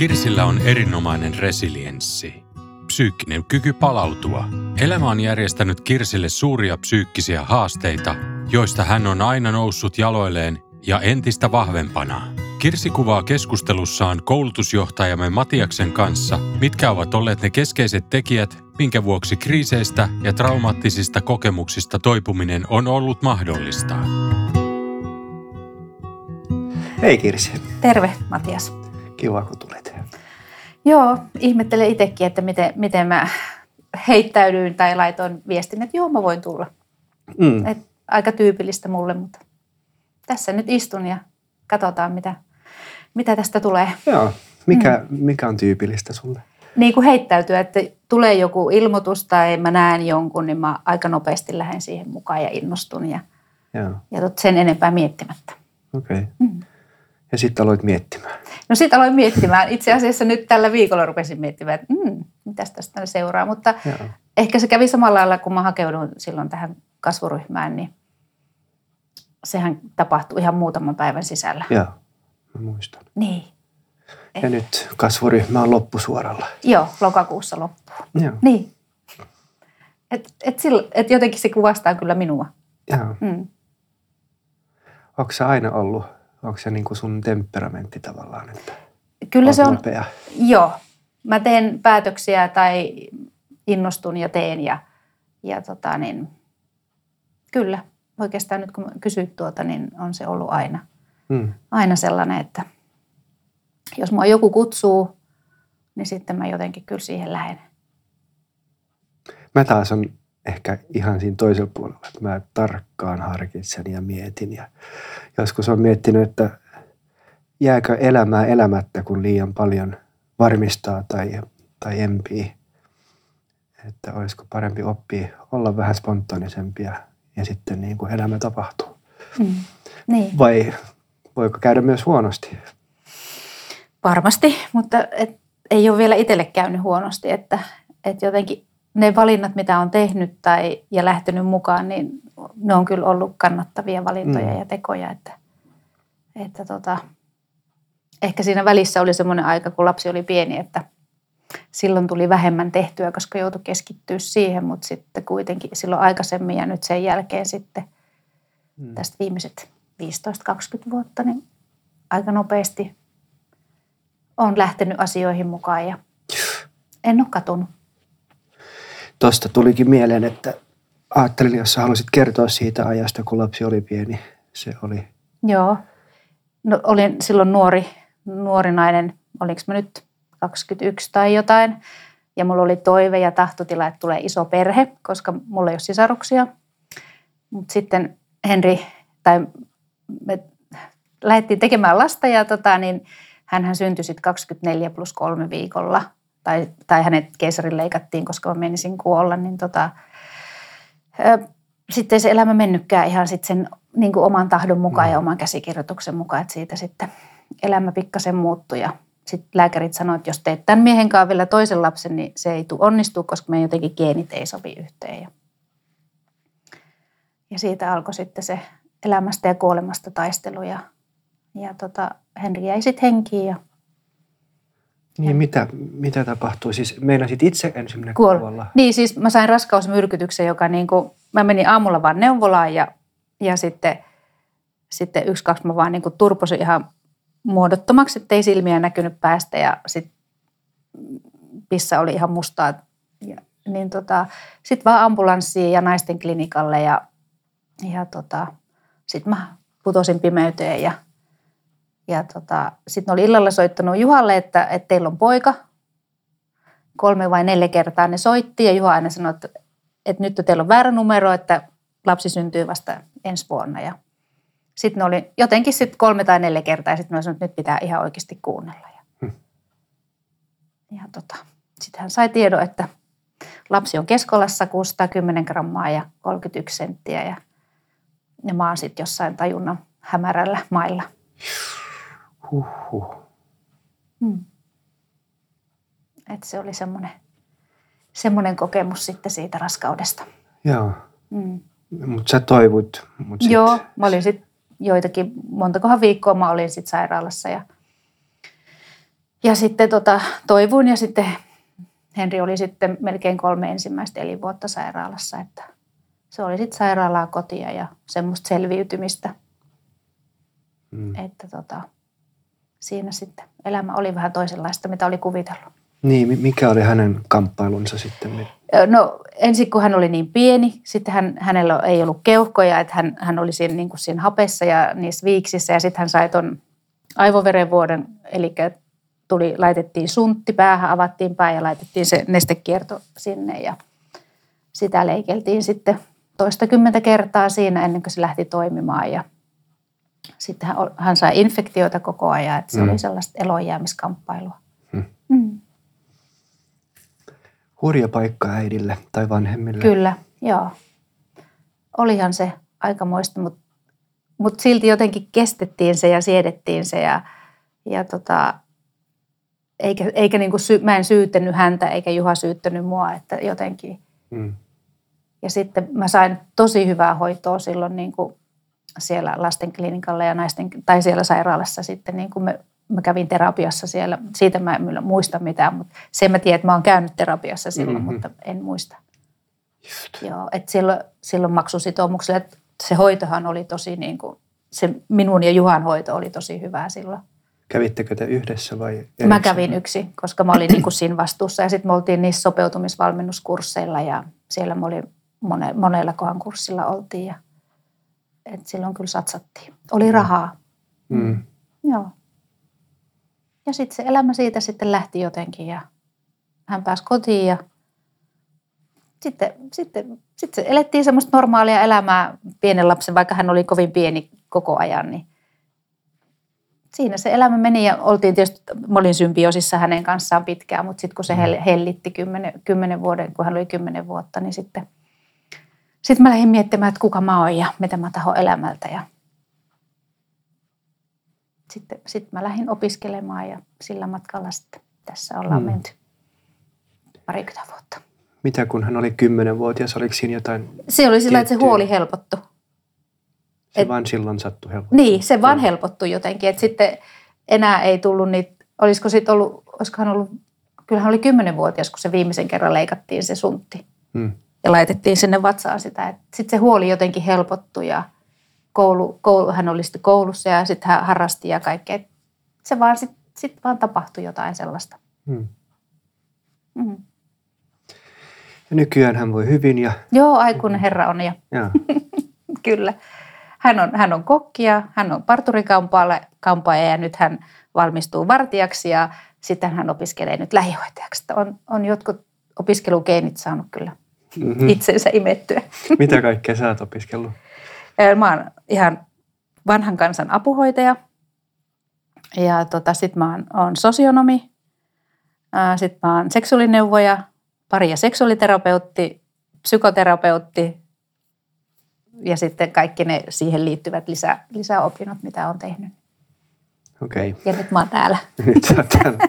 Kirsillä on erinomainen resilienssi. Psyykkinen kyky palautua. Elämä on järjestänyt Kirsille suuria psyykkisiä haasteita, joista hän on aina noussut jaloilleen ja entistä vahvempana. Kirsi kuvaa keskustelussaan koulutusjohtajamme Matiaksen kanssa, mitkä ovat olleet ne keskeiset tekijät, minkä vuoksi kriiseistä ja traumaattisista kokemuksista toipuminen on ollut mahdollista. Hei Kirsi. Terve Matias. Kiva kun tulit. Joo, ihmettelen itsekin, että miten, miten mä heittäydyin tai laitoin viestin, että joo mä voin tulla. Mm. Et aika tyypillistä mulle, mutta tässä nyt istun ja katsotaan mitä, mitä tästä tulee. Joo, mikä, mm. mikä on tyypillistä sulle? Niin kuin heittäytyä, että tulee joku ilmoitus tai mä näen jonkun, niin mä aika nopeasti lähden siihen mukaan ja innostun ja, Joo. ja sen enempää miettimättä. Okei. Okay. Mm. Ja sitten aloit miettimään. No sitten aloin miettimään. Itse asiassa nyt tällä viikolla rupesin miettimään, että mm, mitä tästä seuraa. Mutta Joo. ehkä se kävi samalla lailla, kun mä hakeudun silloin tähän kasvuryhmään, niin sehän tapahtui ihan muutaman päivän sisällä. Joo, mä muistan. Niin. Ja Et... nyt kasvuryhmä on loppusuoralla. Joo, lokakuussa loppuu. Joo. Niin. Et, et, sillä, et jotenkin se kuvastaa kyllä minua. Joo. Mm. Onko se aina ollut Onko se niin kuin sun temperamentti tavallaan, että Kyllä se on, nopea? joo. Mä teen päätöksiä tai innostun ja teen ja, ja tota niin, kyllä. Oikeastaan nyt kun kysyt tuota, niin on se ollut aina, hmm. aina sellainen, että jos mua joku kutsuu, niin sitten mä jotenkin kyllä siihen lähden. Mä taas on ehkä ihan siinä toisella puolella, että mä tarkkaan harkitsen ja mietin. Ja joskus on miettinyt, että jääkö elämää elämättä, kun liian paljon varmistaa tai, tai empii. Että olisiko parempi oppia olla vähän spontanisempia ja sitten niin kuin elämä tapahtuu. Mm, niin. Vai voiko käydä myös huonosti? Varmasti, mutta et, ei ole vielä itselle käynyt huonosti, että, että jotenkin ne valinnat, mitä on tehnyt tai, ja lähtenyt mukaan, niin ne on kyllä ollut kannattavia valintoja mm. ja tekoja. Että, että tota, ehkä siinä välissä oli semmoinen aika, kun lapsi oli pieni, että silloin tuli vähemmän tehtyä, koska joutui keskittyä siihen, mutta sitten kuitenkin silloin aikaisemmin ja nyt sen jälkeen sitten mm. tästä viimeiset 15-20 vuotta, niin aika nopeasti on lähtenyt asioihin mukaan ja en ole katunut. Tuosta tulikin mieleen, että ajattelin, jos sä haluaisit kertoa siitä ajasta, kun lapsi oli pieni. Se oli... Joo. No, olin silloin nuori, nuori nainen, olinko mä nyt 21 tai jotain. Ja mulla oli toive ja tahtotila, että tulee iso perhe, koska mulla ei ole sisaruksia. Mutta sitten Henri, tai me lähdettiin tekemään lasta ja tota, niin hän syntyi sitten 24 plus kolme viikolla – tai, tai hänet keisarin leikattiin, koska mä menisin kuolla, niin tota, ö, sitten se elämä mennytkään ihan sitten sen niin kuin oman tahdon mukaan mm. ja oman käsikirjoituksen mukaan, että siitä sitten elämä pikkasen muuttui ja sitten lääkärit sanoivat, että jos teet tämän miehen kanssa vielä toisen lapsen, niin se ei tule onnistua, koska meidän jotenkin geenit ei sovi yhteen. Ja, ja siitä alkoi sitten se elämästä ja kuolemasta taistelu ja, ja tota, Henri jäi sitten henkiin ja niin, mitä, mitä tapahtui? Siis meinasit itse ensimmäinen Kuol. kuolla? Niin, siis mä sain raskausmyrkytyksen, joka niin kuin, mä menin aamulla vaan neuvolaan ja, ja sitten, sitten yksi, kaksi mä vaan niin kuin turposin ihan muodottomaksi, ettei silmiä näkynyt päästä ja sitten pissa oli ihan mustaa. Ja, niin tota, sitten vaan ambulanssiin ja naisten klinikalle ja, ja tota, sitten mä putosin pimeyteen ja – ja tota, sitten oli illalla soittanut Juhalle, että, että teillä on poika. Kolme vai neljä kertaa ne soitti ja Juha aina sanoi, että, että nyt teillä on väärä numero, että lapsi syntyy vasta ensi vuonna. Ja sitten oli jotenkin sitten kolme tai neljä kertaa ja sitten mä sanoin, että nyt pitää ihan oikeasti kuunnella. Ja, Hmm. ja tota, sitten hän sai tiedon, että lapsi on keskolassa 610 grammaa ja 31 senttiä ja, ja mä oon sitten jossain tajunnan hämärällä mailla. Huhhuh. Hmm. Et se oli semmoinen, semmoinen kokemus sitten siitä raskaudesta. Joo, Mm. mutta sä toivut. Mut sit, Joo, mä olin sitten joitakin, montakohan viikkoa mä olin sitten sairaalassa ja, ja sitten tota, toivuin ja sitten Henri oli sitten melkein kolme ensimmäistä elinvuotta sairaalassa, että se oli sitten sairaalaa kotia ja semmoista selviytymistä, Mm. että tota, siinä sitten elämä oli vähän toisenlaista, mitä oli kuvitellut. Niin, mi- mikä oli hänen kamppailunsa sitten? No ensin kun hän oli niin pieni, sitten hän, hänellä ei ollut keuhkoja, että hän, hän oli siinä, niin kuin siinä hapessa ja niissä viiksissä ja sitten hän sai ton aivoverenvuodon, eli tuli, laitettiin suntti päähän, avattiin pää ja laitettiin se nestekierto sinne ja sitä leikeltiin sitten toistakymmentä kertaa siinä ennen kuin se lähti toimimaan ja sitten hän, hän sai infektioita koko ajan, että se Mm. oli sellaista eloonjäämiskamppailua. Mm. Mm. Hurja paikka äidille tai vanhemmille. Kyllä, joo. Olihan se aikamoista, mutta mut silti jotenkin kestettiin se ja siedettiin se ja, ja tota, eikä, eikä niinku sy, mä en syyttänyt häntä eikä Juha syyttänyt mua, että jotenkin. Mm. Ja sitten mä sain tosi hyvää hoitoa silloin niinku siellä lastenklinikalla ja naisten, tai siellä sairaalassa sitten niin kuin me, mä kävin terapiassa siellä. Siitä mä en muista mitään, mutta sen mä tiedän, että mä oon käynyt terapiassa silloin, Mhm. mm-hmm. mutta en muista. Just. Joo, että silloin, silloin maksusitoumuksella, että se hoitohan oli tosi niin kuin, se minun ja Juhan hoito oli tosi hyvää silloin. Kävittekö te yhdessä vai Mä erikseen? kävin yksi, koska mä olin niin kuin siinä vastuussa ja sitten me oltiin niissä sopeutumisvalmennuskursseilla ja siellä me oli mone, monella kohan kurssilla oltiin ja et silloin kyllä satsattiin. Oli rahaa, Mm. joo. Ja sitten se elämä siitä sitten lähti jotenkin ja hän pääsi kotiin ja sitten, sitten, sitten se elettiin semmoista normaalia elämää pienen lapsen, vaikka hän oli kovin pieni koko ajan, niin siinä se elämä meni ja oltiin tietysti, mä olin symbioosissa hänen kanssaan pitkään, mutta sitten kun se hel- hellitti kymmenen, kymmenen vuoden, kun hän oli kymmenen vuotta, niin sitten sitten mä lähdin miettimään, että kuka mä oon ja mitä mä tahon elämältä ja sitten, sitten mä lähdin opiskelemaan ja sillä matkalla sitten tässä ollaan Mm. menty parikymmentä vuotta. Mitä kun hän oli kymmenenvuotias, oliko siinä jotain, Se oli sillä, että se huoli helpottui. se Et- vaan silloin sattui helposti? Niin, se vaan helpottui jotenkin, että sitten enää ei tullut niitä, olisiko sitten ollut, olisikohan ollut, kyllähän oli kymmenenvuotias, kun se viimeisen kerran leikattiin se suntti Mm. Ja laitettiin sinne vatsaan sitä. Sitten se huoli jotenkin helpottui ja koulu, koulu, hän oli sitten koulussa ja sitten hän harrasti ja kaikkea. Se vaan sitten sit vaan tapahtui jotain sellaista. Mm. Mm. Ja nykyään hän voi hyvin ja, Joo, aikuinen herra on ja ja kyllä. Hän on, hän on kokki ja hän on parturikampaaja ja nyt hän valmistuu vartijaksi ja sitten hän opiskelee nyt lähihoitajaksi. On, on jotkut opiskelugeenit saanut kyllä Mhm. itsensä imettyä. mitä kaikkea sä oot opiskellut? Mä oon ihan vanhan kansan apuhoitaja ja tota, sitten mä oon, oon sosionomi, sitten mä oon seksuaalineuvoja, pari- ja seksuaaliterapeutti, psykoterapeutti ja sitten kaikki ne siihen liittyvät lisä, lisäopinnot, mitä on tehnyt. Okei, okay. Ja nyt mä oon täällä. nyt sä oot täällä.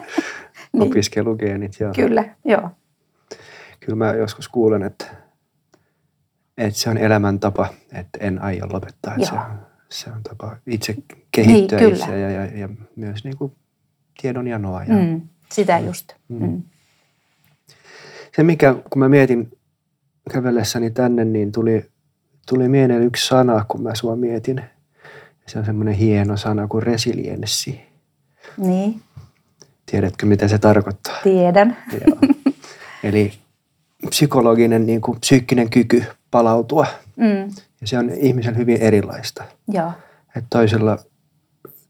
Niin. Opiskelugeenit, joo. Kyllä, joo. Kyllä mä joskus kuulen, että, että se on elämäntapa, että en aio lopettaa. Että se, on, se on tapa itse kehittyä Niin, itseä ja, ja, ja myös niin kuin tiedonjanoa. Ja Mm, sitä just. Mm. Mm. Se, mikä, kun mä mietin kävellessäni tänne, niin tuli, tuli mieleen yksi sana, kun mä sua mietin. Se on semmoinen hieno sana kuin resilienssi. Niin, Tiedätkö, mitä se tarkoittaa? tiedän. Joo. Eli psykologinen, niin kuin, psyykkinen kyky palautua. Mm, Ja se on ihmisen hyvin erilaista. joo, Että toisella,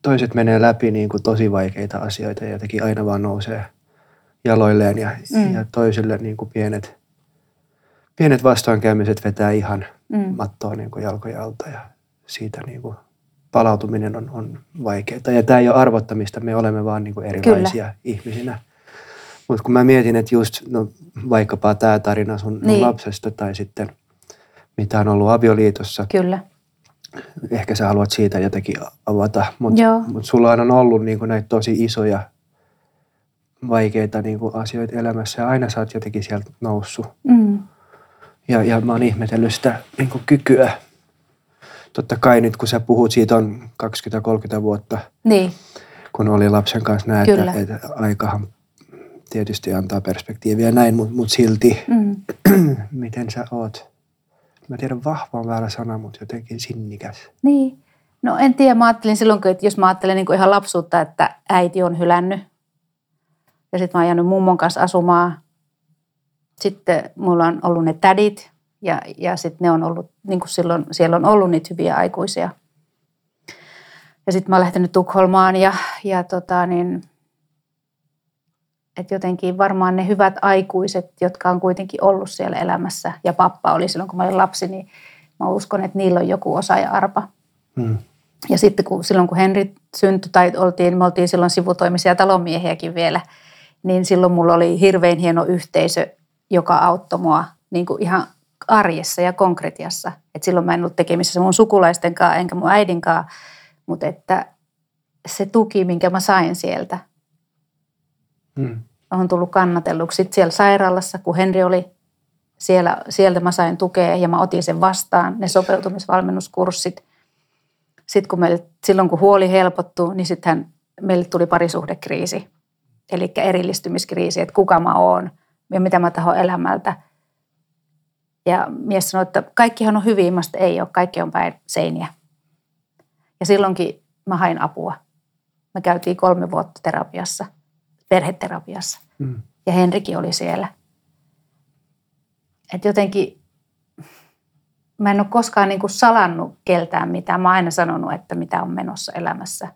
toiset menee läpi niin kuin tosi vaikeita asioita ja jotenkin aina vaan nousee jaloilleen. Ja, Mm. ja toiselle niin kuin pienet, pienet vastoinkäymiset vetää ihan mm, mattoa niin kuin jalkojen alta ja siitä niin kuin palautuminen on, on vaikeaa. Ja tämä ei ole arvottamista, me olemme vaan niin kuin erilaisia Kyllä. ihmisinä. Mutta kun mä mietin, että just no, vaikkapa tämä tarina sun niin. lapsesta tai sitten mitä on ollut avioliitossa. Kyllä. Ehkä sä haluat siitä jotenkin avata, mutta mut sulla on ollut niin kuin näitä tosi isoja vaikeita niin kuin asioita elämässä ja aina sä oot jotenkin sieltä noussut. Mm. Ja, ja mä oon ihmetellyt sitä niin kuin kykyä. Totta kai nyt kun sä puhut, siitä on 20-30 vuotta, niin. kun oli lapsen kanssa näet, että, että aikahan tietysti antaa perspektiiviä näin, mutta mut silti, mm. miten sä oot? Mä tiedän, vahva on väärä sana, mutta jotenkin sinnikäs. Niin. No en tiedä, mä ajattelin silloin, että jos mä ajattelen niin kuin ihan lapsuutta, että äiti on hylännyt. Ja sitten mä oon jäänyt mummon kanssa asumaan. Sitten mulla on ollut ne tädit ja, ja sitten ne on ollut, niin kuin silloin, siellä on ollut niitä hyviä aikuisia. Ja sitten mä oon lähtenyt Tukholmaan ja, ja tota niin, että jotenkin varmaan ne hyvät aikuiset, jotka on kuitenkin ollut siellä elämässä, ja pappa oli silloin, kun mä olin lapsi, niin mä uskon, että niillä on joku osa ja arpa. Hmm. Ja sitten kun, silloin, kun Henri syntyi, tai oltiin, me oltiin silloin sivutoimisia talonmiehiäkin vielä, niin silloin mulla oli hirveän hieno yhteisö, joka auttoi mua niin kuin ihan arjessa ja konkretiassa. Et silloin mä en ollut tekemisissä mun sukulaisten kanssa enkä mun äidin kanssa, mutta että se tuki, minkä mä sain sieltä, Mm. Olen tullut kannatelluksi. Sitten siellä sairaalassa, kun Henri oli siellä, sieltä mä sain tukea ja mä otin sen vastaan, ne sopeutumisvalmennuskurssit. Sitten kun meille, silloin kun huoli helpottuu, niin sitten meille tuli parisuhdekriisi. Eli erillistymiskriisi, että kuka mä oon ja mitä mä taho elämältä. Ja mies sanoi, että kaikkihan on hyvin, mutta ei ole, kaikki on päin seiniä. Ja silloinkin mä hain apua. Me käytiin kolme vuotta terapiassa – perheterapiassa. Mm. Ja Henrikin oli siellä. Et jotenkin mä en ole koskaan niin kuin salannut keltään mitään. Mä oon aina sanonut, että mitä on menossa elämässä.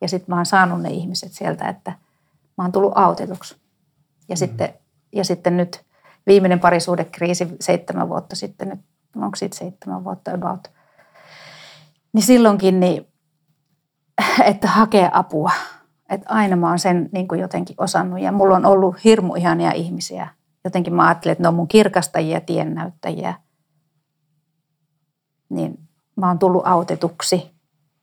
Ja sitten mä oon saanut ne ihmiset sieltä, että mä oon tullut autetuksi. Ja, mm. sitten, ja sitten nyt viimeinen parisuhdekriisi seitsemän vuotta sitten, nyt onko siitä seitsemän vuotta about, niin silloinkin, niin, että hakee apua – että aina mä oon sen niin kuin jotenkin osannut ja mulla on ollut hirmu ihania ihmisiä. Jotenkin mä ajattelen, että ne on mun kirkastajia, tiennäyttäjiä. Niin mä oon tullut autetuksi.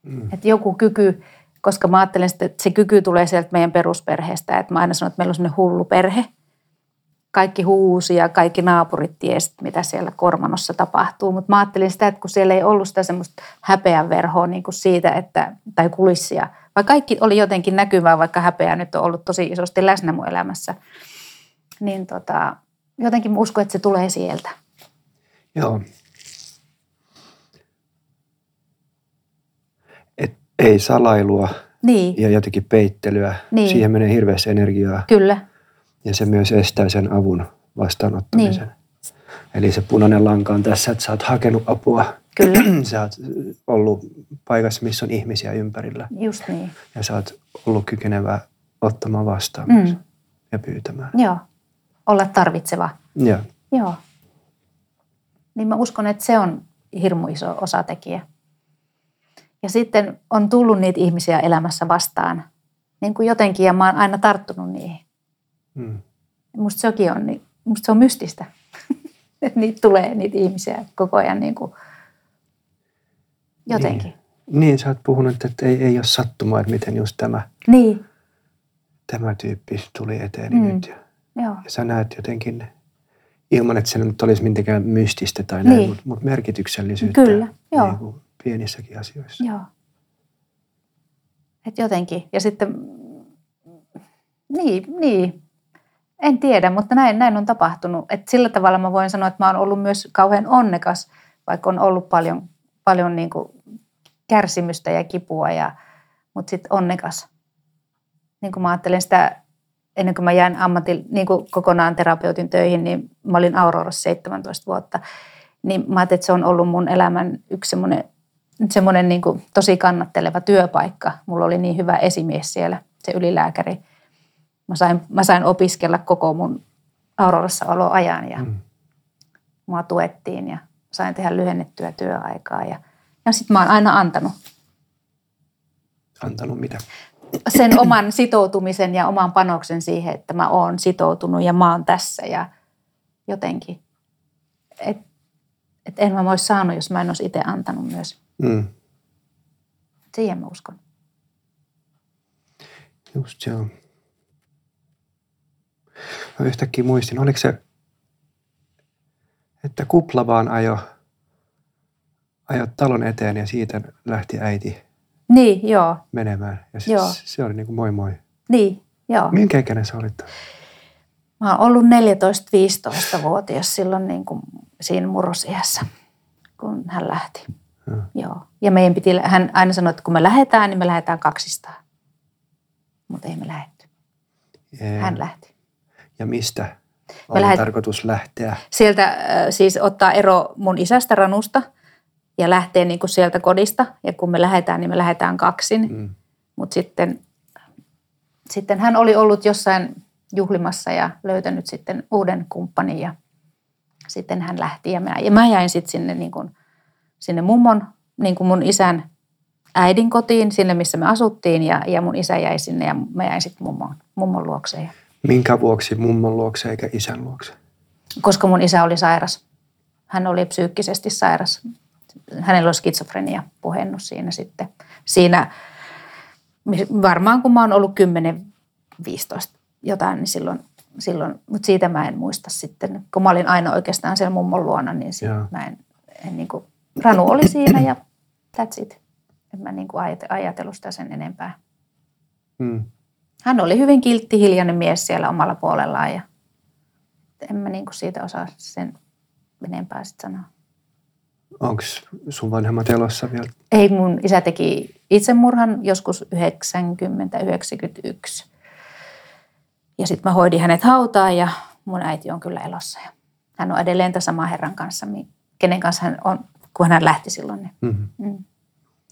Mm. Että joku kyky, koska mä ajattelen, että se kyky tulee sieltä meidän perusperheestä. Että mä aina sanon, että meillä on sellainen hullu perhe – kaikki huusi ja kaikki naapurit tiesivät, mitä siellä Kormanossa tapahtuu. Mutta mä ajattelin sitä, että kun siellä ei ollut sitä semmoista häpeän verhoa niin kuin siitä, että, tai kulissia, vaikka kaikki oli jotenkin näkyvää, vaikka häpeä nyt on ollut tosi isosti läsnä mun elämässä, niin tota, jotenkin mä uskon, että se tulee sieltä. Joo. Et ei salailua niin. ja jotenkin peittelyä. Niin. Siihen menee hirveästi energiaa. Kyllä ja se myös estää sen avun vastaanottamisen. Niin. Eli se punainen lanka on tässä, että sä oot hakenut apua. Kyllä. sä oot ollut paikassa, missä on ihmisiä ympärillä. Just niin. Ja sä oot ollut kykenevä ottamaan vastaan mm. myös ja pyytämään. Joo. Olla tarvitseva. Joo. Joo. Niin mä uskon, että se on hirmu iso osatekijä. Ja sitten on tullut niitä ihmisiä elämässä vastaan, niin kuin jotenkin, ja mä oon aina tarttunut niihin. Mm. Musta sekin on, niin, musta se on mystistä. niitä tulee niitä ihmisiä koko ajan niin kuin jotenkin. Niin. niin, sä oot puhunut, että ei, ei ole sattumaa, että miten just tämä, niin. tämä tyyppi tuli eteen mm. nyt. Ja, Joo. ja sä näet jotenkin, ilman että se nyt olisi mitenkään mystistä tai näin, niin. mutta mut merkityksellisyyttä Kyllä, joo. Niin kuin pienissäkin asioissa. Joo. Et jotenkin. Ja sitten, niin, niin, en tiedä, mutta näin, näin on tapahtunut. Et sillä tavalla mä voin sanoa, että mä oon ollut myös kauhean onnekas, vaikka on ollut paljon, paljon niin kuin kärsimystä ja kipua, ja, mutta sitten onnekas. Niin kuin mä ajattelen sitä, ennen kuin mä jäin ammatin, niin kuin kokonaan terapeutin töihin, niin mä olin Aurorassa 17 vuotta. Niin mä ajattelin, että se on ollut mun elämän yksi semmoinen, semmoinen niin kuin tosi kannatteleva työpaikka. Mulla oli niin hyvä esimies siellä, se ylilääkäri – mä sain, mä sain opiskella koko mun Aurorassa oloajan ja mm. mua tuettiin ja sain tehdä lyhennettyä työaikaa. Ja, ja sitten mä oon aina antanut. antanut mitä? sen oman sitoutumisen ja oman panoksen siihen, että mä oon sitoutunut ja mä oon tässä ja jotenkin. Et, et en mä olisi saanut, jos mä en olisi itse antanut myös. Mm. Siihen mä uskon. Just joo. Mä yhtäkkiä muistin, oliko se, että kupla vaan ajo, ajo talon eteen ja siitä lähti äiti Niin, joo. menemään. Ja se, Joo. se oli niin kuin moi moi. Niin, joo. Minkä ikäinen sä olit? Mä oon ollut 14-15-vuotias silloin niin kuin siinä murrosiässä, kun hän lähti. Joo. Joo. Ja meidän piti, hän aina sanoi, että kun me lähdetään, niin me lähdetään kaksistaan. Mutta ei me lähdetty. Ee, Hän lähti. Ja mistä oli lähet- tarkoitus lähteä? Sieltä äh, siis ottaa ero mun isästä Ranusta ja lähtee niin kuin sieltä kodista. Ja kun me lähdetään, niin me lähdetään kaksin. Mm. Mutta sitten, sitten hän oli ollut jossain juhlimassa ja löytänyt sitten uuden kumppanin ja sitten hän lähti ja mä, ja mä jäin sitten sinne, niin kuin, sinne mummon, niin kuin mun isän äidin kotiin, sinne missä me asuttiin ja, ja mun isä jäi sinne ja mä jäin sitten mummon, mummon luokse. Ja, Minkä vuoksi mummon luokse eikä isän luokse? koska mun isä oli sairas. Hän oli psyykkisesti sairas. Hänellä oli skitsofrenia puhennut siinä sitten. Siinä varmaan kun mä oon ollut 10-15 jotain, niin silloin, silloin mutta siitä mä en muista sitten. Kun mä olin aina oikeastaan siellä mummon luona, niin sit mä en, en niin kuin, Ranu oli siinä ja that's it. En mä niin kuin ajate- ajatellut sitä sen enempää. Mm. Hän oli hyvin kiltti, hiljainen mies siellä omalla puolellaan ja en mä niin kuin siitä osaa sen enempää sitten sanoa. Onko sun vanhemmat elossa vielä? Ei, mun isä teki itsemurhan joskus 90-91. Ja sitten mä hoidin hänet hautaan ja mun äiti on kyllä elossa. Ja hän on edelleen tämän saman herran kanssa, kenen kanssa hän on, kun hän lähti silloin. Niin. Mm. Mm.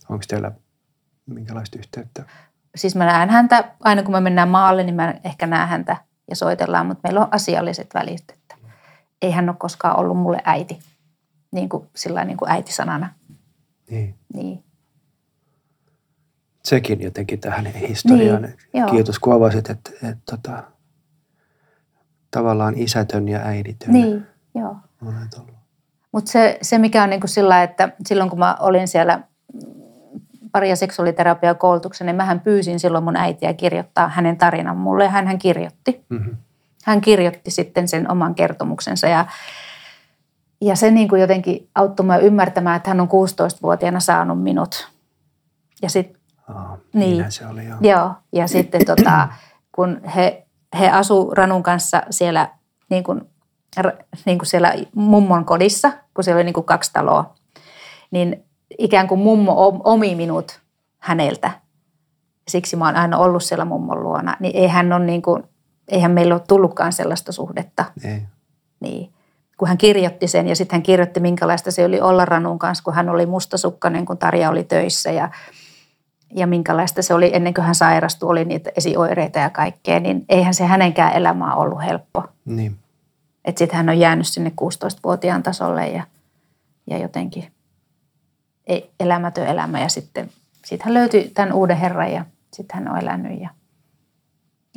Onko teillä minkälaista yhteyttä? Siis mä näen häntä, aina kun me mennään maalle, niin mä ehkä näen häntä ja soitellaan, mutta meillä on asialliset välit. Että ei hän ole koskaan ollut mulle äiti, niin kuin, sillä niin kuin äitisanana. Niin. Niin. Sekin jotenkin tähän historiaan. Niin, joo. Kiitos kun avasit, että, että tota, tavallaan isätön ja äiditön Niin, joo. Mutta se, se, mikä on niin kuin sillä, että silloin kun mä olin siellä pari- ja seksuaaliterapiakoulutuksen, niin mähän pyysin silloin mun äitiä kirjoittaa hänen tarinan mulle ja hän, hän kirjoitti. Mm-hmm. Hän kirjoitti sitten sen oman kertomuksensa ja, ja se niin kuin jotenkin auttoi mua ymmärtämään, että hän on 16-vuotiaana saanut minut. Ja sitten Aa, Niin. se oli joo. Joo, ja sitten tota, kun he, he asu Ranun kanssa siellä, niin kuin, niin kuin siellä mummon kodissa, kun siellä oli niin kuin kaksi taloa, niin ikään kuin mummo om- omi minut häneltä. Siksi mä oon aina ollut siellä mummon luona. Niin eihän, on niin kuin, eihän meillä ole tullutkaan sellaista suhdetta. Ei. Niin. Kun hän kirjoitti sen ja sitten hän kirjoitti, minkälaista se oli olla Ranun kanssa, kun hän oli mustasukkainen, kun Tarja oli töissä ja, ja minkälaista se oli ennen kuin hän sairastui, oli niitä esioireita ja kaikkea, niin eihän se hänenkään elämä ollut helppo. Niin. Että sitten hän on jäänyt sinne 16-vuotiaan tasolle ja, ja jotenkin elämätön elämä ja sitten sit hän löytyi tämän uuden herran ja sitten hän on elänyt ja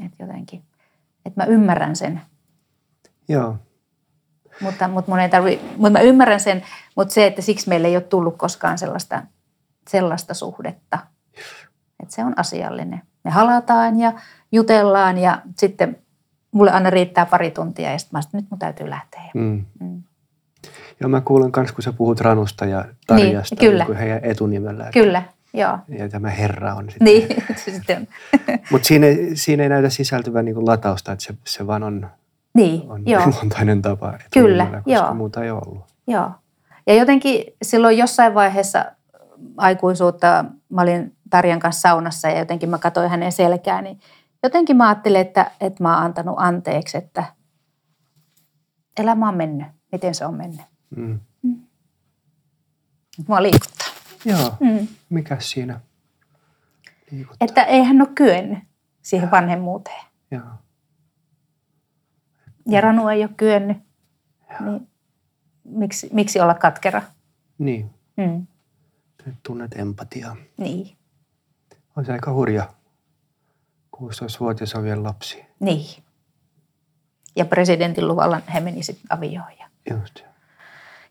et jotenkin, että mä ymmärrän sen Joo. mutta, mutta, mun ei tarvi, mutta mä ymmärrän sen, mutta se, että siksi meillä ei ole tullut koskaan sellaista, sellaista suhdetta. Että se on asiallinen. Me halataan ja jutellaan ja sitten mulle aina riittää pari tuntia ja sitten mä sanoin, että nyt mun täytyy lähteä. Mm. Mm. Joo, mä kuulen myös, kun sä puhut Ranusta ja Tarjasta, Niin, kyllä. kuin heidän etunimellä. Kyllä, joo. Ja tämä herra on sitten. Niin, se sitten on. Mutta siinä, ei- siinä ei näytä sisältyvän niin latausta, että se, se vaan on, Niin, on joo. luontainen tapa. Kyllä, koska joo. muuta ei ole ollut. Joo. Ja jotenkin silloin jossain vaiheessa aikuisuutta, mä olin Tarjan kanssa saunassa ja jotenkin mä katsoin hänen selkään, niin jotenkin mä ajattelin, että, että mä oon antanut anteeksi, että elämä on mennyt. Miten se on mennyt? Mm. Mua liikuttaa. Joo, Mm. mikä siinä liikuttaa? Että ei hän ole kyennyt siihen vanhemmuuteen. Joo. Ja Ranu ei ole kyennyt. Niin miksi, miksi olla katkera? Niin, Mm. tunnet empatiaa. Niin. On se aika hurja. 16-vuotias on vielä lapsi. Niin. Ja presidentin luvalla he meni sitten avioon. Ja, Just.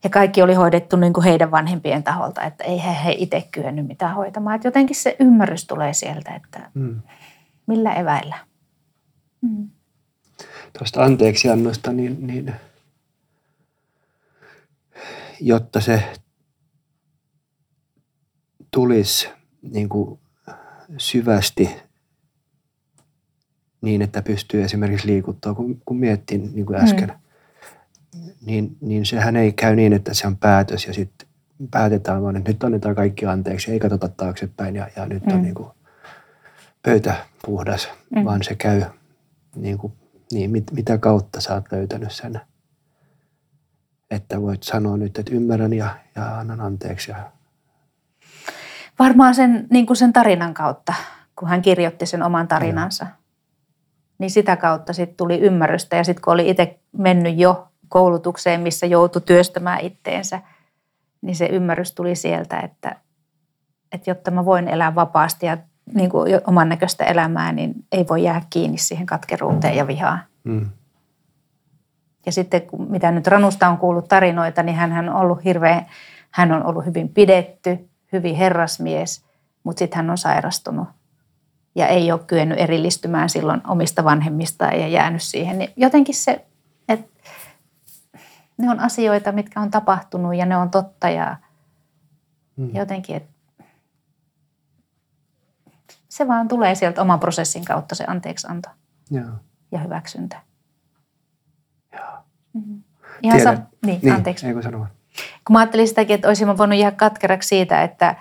Ja kaikki oli hoidettu niin kuin heidän vanhempien taholta, että ei he, he itse kyennyt mitään hoitamaan. Et jotenkin se ymmärrys tulee sieltä, että Mm. millä eväillä. Mm. Tuosta anteeksiannosta, niin, niin jotta se tulisi niin kuin syvästi niin, että pystyy esimerkiksi liikuttaa, kun, kun miettii niin kuin äsken, mm. Niin, niin sehän ei käy niin, että se on päätös ja sitten päätetään vaan, että nyt annetaan kaikki anteeksi, ei katsota taaksepäin ja, ja nyt on Mm. niin kuin pöytä puhdas, Mm. vaan se käy niin, kuin, niin mit, mitä kautta sä oot löytänyt sen, että voit sanoa nyt, että ymmärrän ja, ja annan anteeksi. Ja, Varmaan sen, niin kuin sen tarinan kautta, kun hän kirjoitti sen oman tarinansa. Niin sitä kautta sitten tuli ymmärrystä ja sitten kun oli itse mennyt jo koulutukseen, missä joutui työstämään itteensä, niin se ymmärrys tuli sieltä, että, että jotta mä voin elää vapaasti ja niin kuin oman näköistä elämää, niin ei voi jäädä kiinni siihen katkeruuteen ja vihaan. mm, Ja sitten mitä nyt Ranusta on kuullut tarinoita, niin hän on ollut hirveän, hän on ollut hyvin pidetty, hyvin herrasmies, mutta sitten hän on sairastunut ja ei ole kyennyt erillistymään silloin omista vanhemmistaan ja jäänyt siihen. Niin jotenkin se, että ne on asioita, mitkä on tapahtunut ja ne on totta ja mm, jotenkin, että se vaan tulee sieltä oman prosessin kautta se anteeksianto joo. ja hyväksyntä. Joo. Mhm. Ihan sa- Tiedän. niin, Niin, anteeksi. ei kun sanoa. Kun mä ajattelin sitäkin, että olisin mä voinut jäädä katkeraksi siitä, että,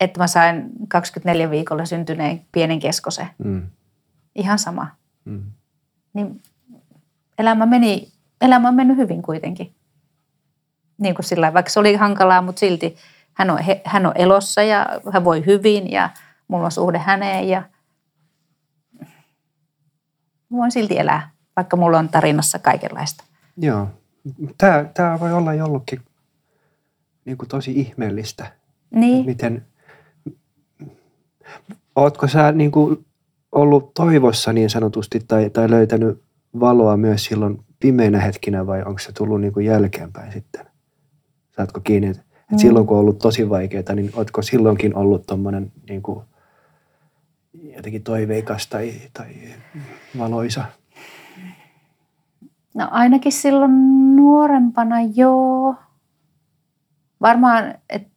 että mä sain 24 viikolla syntyneen pienen keskosen. Mm, Ihan sama. mm, Niin elämä, meni, elämä on mennyt hyvin kuitenkin. Niin kuin sillä vaikka se oli hankalaa, mutta silti hän on, he, hän on elossa ja hän voi hyvin ja mulla on suhde häneen ja voin silti elää, vaikka mulla on tarinassa kaikenlaista. joo. Tämä, tämä voi olla jollutkin niin kuin tosi ihmeellistä. Niin, Miten, ootko sä niin kuin ollut toivossa niin sanotusti tai, tai löytänyt valoa myös silloin pimeinä hetkinä vai onko se tullut niin kuin jälkeenpäin sitten? Saatko kiinni, että Mm. silloin kun on ollut tosi vaikeaa, niin ootko silloinkin ollut tuommoinen niin kuin jotenkin toiveikas tai, tai valoisa? No ainakin silloin nuorempana joo. Varmaan, että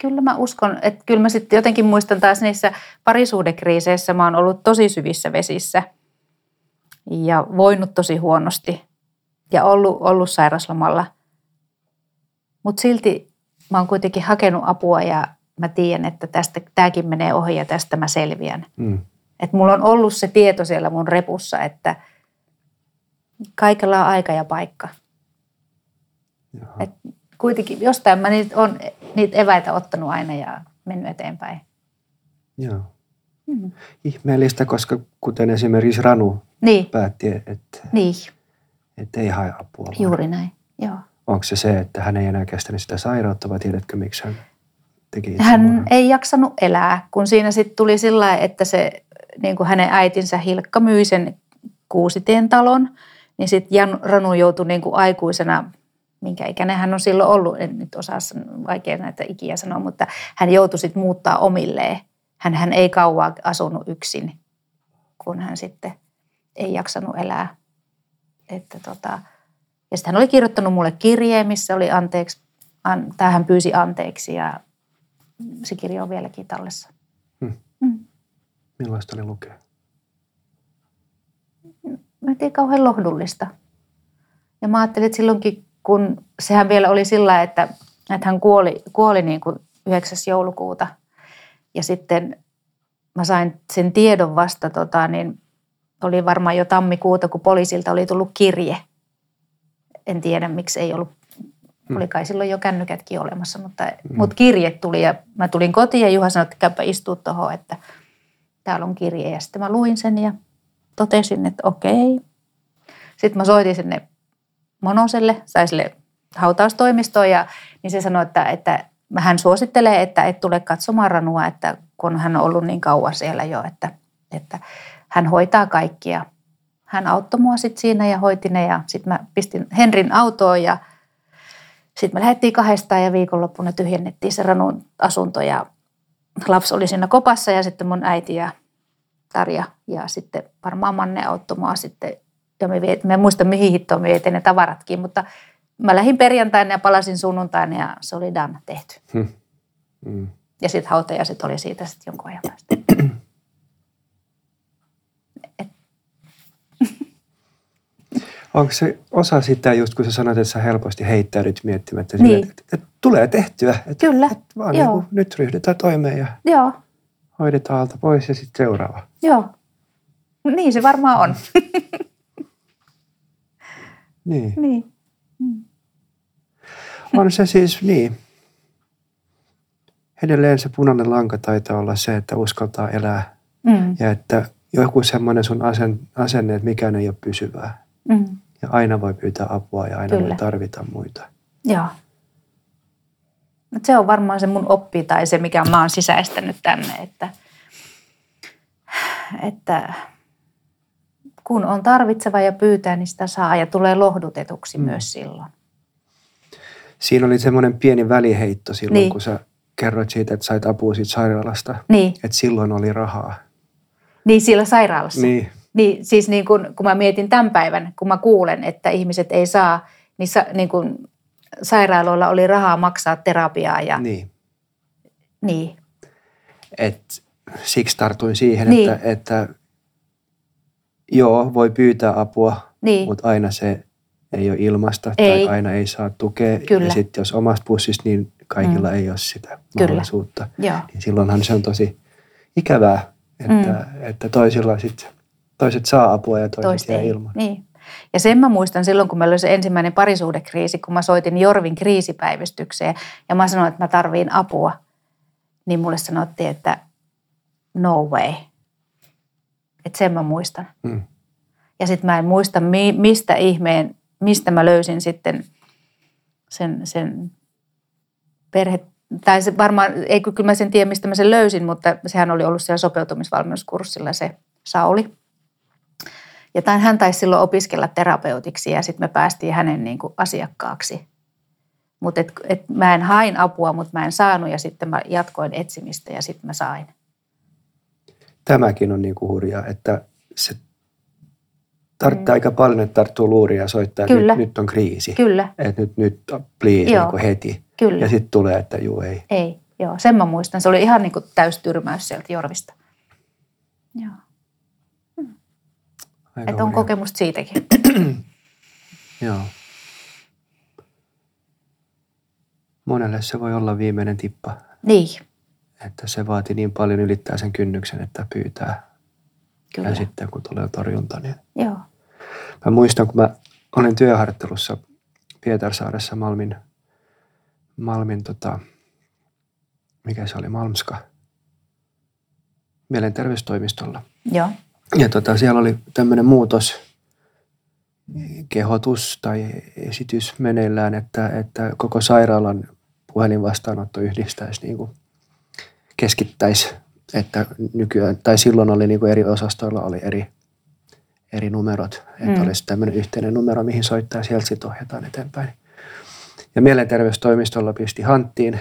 kyllä mä uskon, että kyllä mä sitten jotenkin muistan taas niissä parisuudekriiseissä, mä oon ollut tosi syvissä vesissä ja voinut tosi huonosti ja ollut, ollut sairaslomalla. Mutta silti mä oon kuitenkin hakenut apua ja mä tiedän, että tästä tämäkin menee ohi ja tästä mä selviän. Mm. Että mulla on ollut se tieto siellä mun repussa, että kaikella on aika ja paikka. Jaha. Et kuitenkin jostain mä niitä on niitä eväitä ottanut aina ja mennyt eteenpäin. Joo. Mm. Ihmeellistä, koska kuten esimerkiksi Ranu Niin, päätti, että, niin, että ei hae apua. vaan juuri näin. Joo. Onko se se, että hän ei enää kestänyt sitä sairautta vai tiedätkö miksi hän teki Hän itsemurhan? ei jaksanut elää, kun siinä sitten tuli sillä että se, niin kuin hänen äitinsä Hilkka myi sen Kuusitien talon, niin sitten Ranu joutui niin kuin aikuisena, minkä ikäinen hän on silloin ollut, en nyt osaa vaikea näitä ikiä sanoa, mutta hän joutui sitten muuttaa omilleen. Hän, hän ei kauaa asunut yksin, kun hän sitten ei jaksanut elää. Että tota, ja sitten hän oli kirjoittanut mulle kirjeen, missä oli anteeksi, an, tai hän pyysi anteeksi ja se kirja on vieläkin tallessa. Hmm. Mm. Millaista oli lukea? Mä tiedä, kauhean lohdullista. Ja mä ajattelin, että silloinkin, kun sehän vielä oli sillä, että, että hän kuoli, kuoli niin kuin 9. joulukuuta. Ja sitten mä sain sen tiedon vasta, tota, niin oli varmaan jo tammikuuta, kun poliisilta oli tullut kirje. En tiedä, miksi ei ollut. Hmm. Oli kai silloin jo kännykätkin olemassa, mutta, mm. mutta kirje tuli ja mä tulin kotiin ja Juha sanoi, että käypä istua tuohon, että täällä on kirje. Ja sitten mä luin sen ja totesin, että okei. Sitten mä soitin sinne Monoselle, sai sille hautaustoimistoon ja niin se sanoi, että, että hän suosittelee, että et tule katsomaan ranua, että kun hän on ollut niin kauan siellä jo, että, että hän hoitaa kaikkia. Hän auttoi mua sitten siinä ja hoiti ne ja sitten mä pistin Henrin autoon ja sitten me lähdettiin kahdestaan ja viikonloppuna tyhjennettiin se Ranun asunto ja lapsi oli siinä kopassa ja sitten mun äiti ja Tarja ja sitten varmaan Manne auttoi mua sitten. Ja me, viet, me en muista mihin hittoon me vietiin ne tavaratkin, mutta mä lähdin perjantaina ja palasin sunnuntaina ja se oli done tehty. Hmm. Mm. Ja sitten hautajaiset oli siitä sitten jonkun ajan päästä. Onko se osa sitä, just kun sä sanoit, että sä helposti heittäydyt miettimättä, Niin. niin. että, että tulee tehtyä. Että, Kyllä, että vaan joo. niin kuin, nyt ryhdytään toimeen ja Joo, hoidetaan alta pois ja sitten seuraava. joo. Niin se varmaan on. Niin. niin. On se siis niin. Edelleen se punainen lanka taitaa olla se, että uskaltaa elää Mm, ja että joku semmoinen sun asen, asenne, että mikään ei ole pysyvää. Mm, Ja aina voi pyytää apua ja aina Kyllä. voi tarvita muita. joo. Mut se on varmaan se mun oppi tai se, mikä mä oon sisäistänyt tänne, että, että kun on tarvitseva ja pyytää, niin sitä saa ja tulee lohdutetuksi mm. myös silloin. Siinä oli semmoinen pieni väliheitto silloin, Niin. kun sä kerroit siitä, että sait apua siitä sairaalasta. Niin, Että silloin oli rahaa. niin siellä sairaalassa. Niin. Niin siis niin kun, kun mä mietin tämän päivän, kun mä kuulen, että ihmiset ei saa, niin, sa, niin kun sairaaloilla oli rahaa maksaa terapiaa ja niin. niin. Et siksi tartuin siihen, Niin. että, että joo, voi pyytää apua, Niin. mutta aina se ei ole ilmasta Ei. tai aina ei saa tukea. Kyllä. Ja sitten jos omasta pussista, niin kaikilla Mm. ei ole sitä Kyllä. mahdollisuutta. Joo. Niin silloinhan se on tosi ikävää, että, mm. että toisilla sit, toiset saa apua ja toiset toista jää ei. ilman. Niin. Ja sen mä muistan silloin, kun meillä oli se ensimmäinen parisuhdekriisi, kun mä soitin Jorvin kriisipäivystykseen ja mä sanoin, että mä tarviin apua, niin mulle sanottiin, että no way. Että sen mä muistan. Mm. Ja sitten mä en muista, mi- mistä ihmeen, mistä mä löysin sitten sen, sen perhe, tai se varmaan, ei kyllä mä sen tiedä, mistä mä sen löysin, mutta sehän oli ollut siellä sopeutumisvalmennuskurssilla se Sauli. Ja tämän, hän taisi silloin opiskella terapeutiksi ja sitten me päästiin hänen niin kuin asiakkaaksi. Mutta et, et mä en hain apua, mutta mä en saanut ja sitten mä jatkoin etsimistä ja sitten mä sain. Tämäkin on niin kuin hurjaa, että se tarvitsee Mm. aika paljon, että tarttuu luuria ja soittaa, että Kyllä. nyt, nyt on kriisi. Kyllä, Että nyt, nyt please, Joo. niin kuin heti. kyllä. Ja sitten tulee, että juu ei. Ei, joo, sen mä muistan. Se oli ihan niin kuin täystyrmäys sieltä Jorvista. Joo, Aika että on kokemusta siitäkin. Joo. Monelle se voi olla viimeinen tippa, Niin, että se vaatii niin paljon ylittää sen kynnyksen, että pyytää. kyllä. Ja sitten kun tulee torjunta, niin Joo, Mä muistan, kun mä olin työharjoittelussa Pietarsaaressa Malmin, Malmin tota, mikä se oli, Malmska, mielenterveystoimistolla. joo, Ja tota, siellä oli tämmöinen muutos, kehotus tai esitys meneillään, että, että koko sairaalan puhelinvastaanotto yhdistäisi niin kuin keskittäisi, että nykyään, tai silloin oli niin kuin eri osastoilla oli eri, eri numerot, että Mm. olisi tämmöinen yhteinen numero, mihin soittaa ja sieltä sitten ohjataan eteenpäin. Ja mielenterveystoimistolla pisti hanttiin,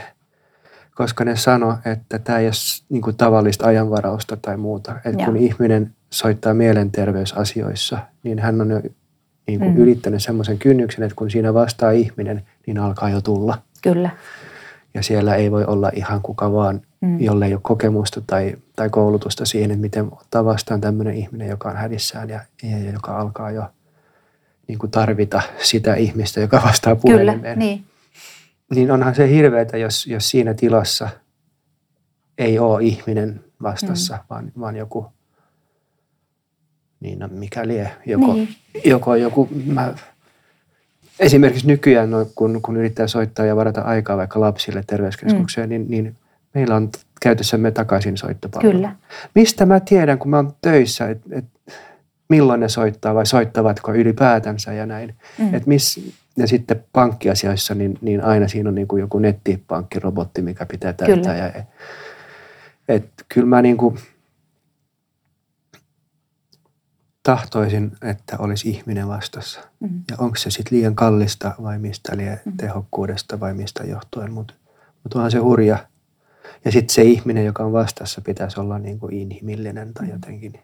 koska ne sano, että tämä ei ole niin kuin tavallista ajanvarausta tai muuta. Joo. kun ihminen soittaa mielenterveysasioissa, niin hän on jo niin kuin Mm. ylittänyt semmoisen kynnyksen, että kun siinä vastaa ihminen, niin alkaa jo tulla. kyllä. Ja siellä ei voi olla ihan kuka vaan, Mm. jolle ei ole kokemusta tai, tai koulutusta siihen, että miten ottaa vastaan tämmöinen ihminen, joka on hädissään ja, ja joka alkaa jo niin kuin tarvita sitä ihmistä, joka vastaa Kyllä, puhelimeen. niin. Niin onhan se hirveätä, jos, jos siinä tilassa ei ole ihminen vastassa, mm. vaan, vaan joku, niin no mikä lie, joko, Niin. joko joku, mä, esimerkiksi nykyään no, kun, kun yrittää soittaa ja varata aikaa vaikka lapsille terveyskeskukseen, mm. niin, niin meillä on käytössämme takaisin soittopalvelu. Kyllä. Mistä mä tiedän, kun mä oon töissä, että et, milloin ne soittaa vai soittavatko ylipäätänsä ja näin. Mm. Et miss, ja sitten pankkiasioissa, niin, niin aina siinä on niin kuin joku nettipankkirobotti, mikä pitää täyttää. Kyllä. Ja, että kyllä mä niin kuin tahtoisin, että olisi ihminen vastassa. Mm. Ja onko se sitten liian kallista vai mistä lie Mm. tehokkuudesta vai mistä johtuen. Mutta mut onhan se hurja. Ja sitten se ihminen, joka on vastassa, pitäisi olla niin kuin inhimillinen tai Mm. jotenkin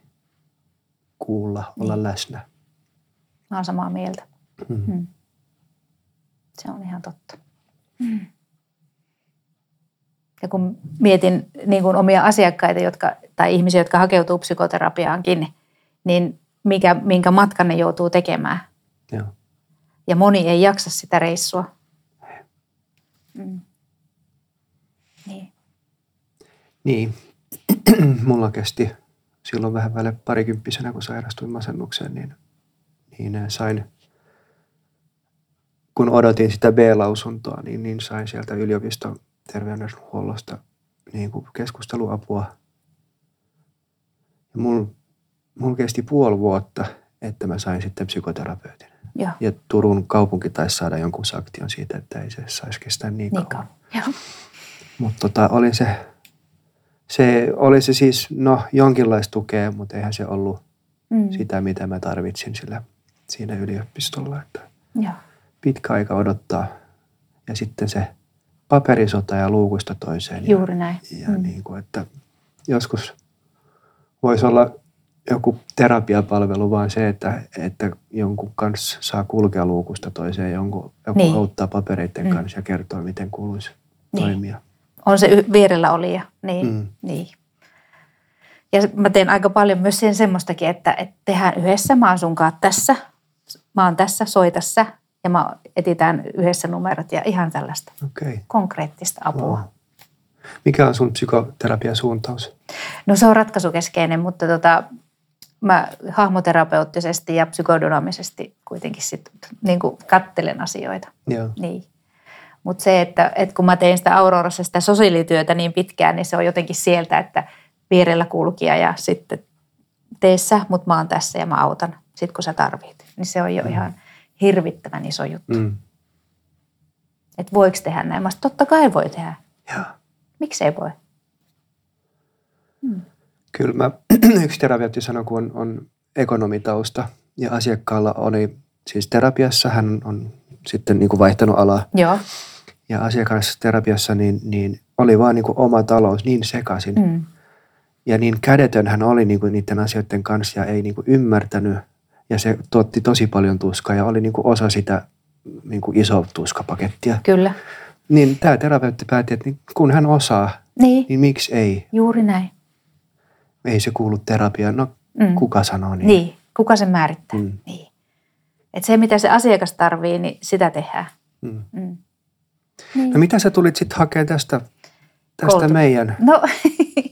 kuulla, olla Niin. läsnä. Mä oon samaa mieltä. Mm. Mm. Se on ihan totta. Mm. Ja kun mietin niin kuin omia asiakkaita jotka, tai ihmisiä, jotka hakeutuu psykoterapiaankin, niin mikä, minkä matkan ne joutuu tekemään. Joo. Ja moni ei jaksa sitä reissua. Mm. Niin. Niin, mulla kesti silloin vähän väle parikymppisenä, kun sairastuin masennukseen, niin, niin sain, kun odotin sitä B-lausuntoa, niin, niin sain sieltä yliopiston terveydenhuollosta niin kuin keskusteluapua. Ja mulla mul kesti puoli vuotta, että mä sain sitten psykoterapeutin. Joo, Ja Turun kaupunki taisi saada jonkun sanktion siitä, että ei se saisi kestää niin, niin kauan. Joo. Mutta tota, oli se, se, oli se siis, no jonkinlaista tukea, mutta eihän se ollut Mm. sitä, mitä mä tarvitsin sillä, siinä yliopistolla. Että Joo. Pitkä aika odottaa ja sitten se paperisota ja luukusta toiseen. Juuri näin. Ja, ja Mm. niin kuin, että joskus voisi olla joku terapiapalvelu, vaan se, että, että jonkun kanssa saa kulkea luukusta toiseen, jonkun, joku Niin. auttaa papereiden Mm. kanssa ja kertoo, miten kuuluisi Niin. toimia. On se y- vierellä olija. Niin. Mm. niin. Ja mä teen aika paljon myös sen semmoistakin, että, että tehdään yhdessä. Mä oon sunkaan tässä. Mä oon tässä, soitassa. Ja mä etitään yhdessä numerot ja ihan tällaista. Okay. konkreettista apua. Wow. Mikä on sun psykoterapiasuuntaus? No se on ratkaisukeskeinen, mutta tota, mä hahmoterapeuttisesti ja psykodynaamisesti kuitenkin sit, niin kuin kattelen asioita. Joo. Niin. Mutta se, että, että kun mä tein sitä Aurorassa sitä sosiaalityötä niin pitkään, niin se on jotenkin sieltä, että vierellä kulkija ja sitten teessä, mutta mä oon tässä ja mä autan sit kun sä tarvit. Niin se on jo ihan hirvittävän iso juttu. Mm. Että voiko tehdä näin? Mä sanoin, totta kai voi tehdä. Joo. Miksei voi? Kyllä mä, yksi terapeutti sanoi, kun on, on ekonomitausta ja asiakkaalla oli siis terapiassa, hän on sitten niin kuin vaihtanut alaa Joo. ja asiakkaassa terapiassa niin, niin oli vaan niin kuin oma talous niin sekaisin Mm. ja niin kädetön hän oli niin kuin niiden asioiden kanssa ja ei niin kuin ymmärtänyt ja se tuotti tosi paljon tuskaa ja oli niin kuin osa sitä niin kuin iso tuskapakettia. Kyllä. Niin tämä terapeutti päätti, että niin kun hän osaa, Niin, niin miksi ei? juuri näin. Ei se kuulu terapiaan. No Mm. kuka sanoo niin? Niin, kuka se määrittää? Mm. Niin. Et se, mitä se asiakas tarvii, niin sitä tehdään. Mm. Mm. Niin. No mitä sä tulit sitten hakemaan tästä, tästä Koulutu- meidän? No,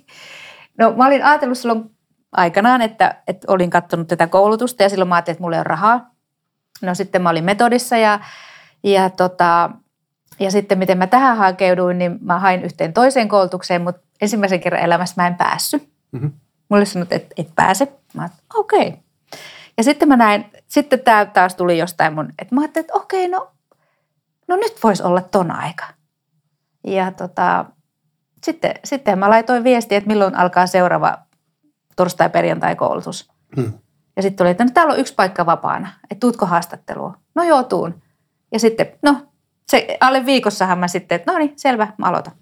no mä olin ajatellut silloin aikanaan, että, että olin katsonut tätä koulutusta ja silloin mä ajattelin, että mulla ei ole rahaa. No sitten mä olin metodissa ja, ja, tota, ja sitten miten mä tähän hakeuduin, niin mä hain yhteen toiseen koulutukseen, mutta ensimmäisen kerran elämässä mä en päässyt. Mhm. Mulle sanottiin, että et pääse. Mä okei. Okay. Ja sitten mä näin, sitten tämä taas tuli jostain mun, että mä ajattelin, että okei, no, no nyt voisi olla ton aika. Ja tota, sitten, sitten mä laitoin viestiä, että milloin alkaa seuraava torstai-perjantai-koulutus. Mm. Ja sitten tuli, että no täällä on yksi paikka vapaana, että tuutko haastattelua? No joo, tuun. Ja sitten, no se alle viikossahan mä sitten, että no niin, selvä, mä aloitan.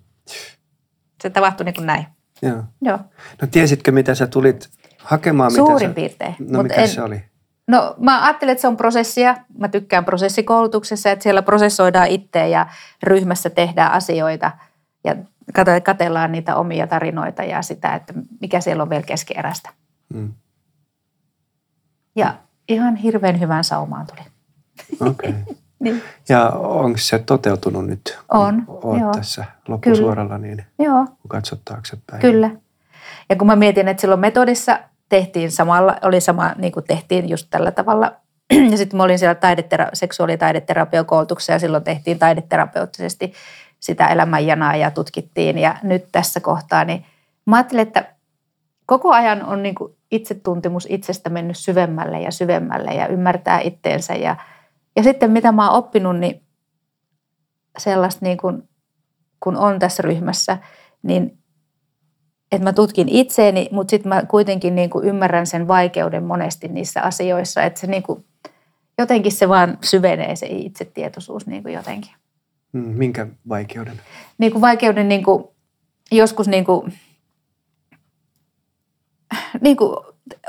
Se tapahtui niin kuin näin. Joo. Joo, No tiesitkö, mitä sä tulit hakemaan? suurin mitä sä... piirtein. No mikä en- se oli? No mä ajattelin, että se on prosessia. Mä tykkään prosessikoulutuksessa, että siellä prosessoidaan itse ja ryhmässä tehdään asioita ja katellaan niitä omia tarinoita ja sitä, että mikä siellä on vielä keskeeräistä. Mm. Ja ihan hirveän hyvän saumaan tuli. Okei. Okay. Niin. Ja onko se toteutunut nyt? On, Oot joo. tässä loppusuoralla, niin Joo, kun katsot taaksepäin. kyllä. Ja kun mä mietin, että silloin metodissa tehtiin samalla, oli sama, niin kuin tehtiin just tällä tavalla. Ja sitten mä olin siellä taidetera- seksuaalitaideterapiakoulutuksessa ja silloin tehtiin taideterapeuttisesti sitä elämänjanaa ja tutkittiin. Ja nyt tässä kohtaa, niin mä ajattelin, että koko ajan on niin kuin itsetuntemus itsestä mennyt syvemmälle ja syvemmälle ja ymmärtää itteensä. Ja, ja sitten mitä mä oon oppinut, niin sellaista niin kuin, kun on tässä ryhmässä, niin että mä tutkin itseeni, mutta sitten mä kuitenkin niin kuin ymmärrän sen vaikeuden monesti niissä asioissa, että se niin kuin, jotenkin se vaan syvenee se itsetietoisuus niin kuin jotenkin. Mm, minkä vaikeuden? Niin kuin vaikeuden niin kuin, joskus niin kuin, niin kuin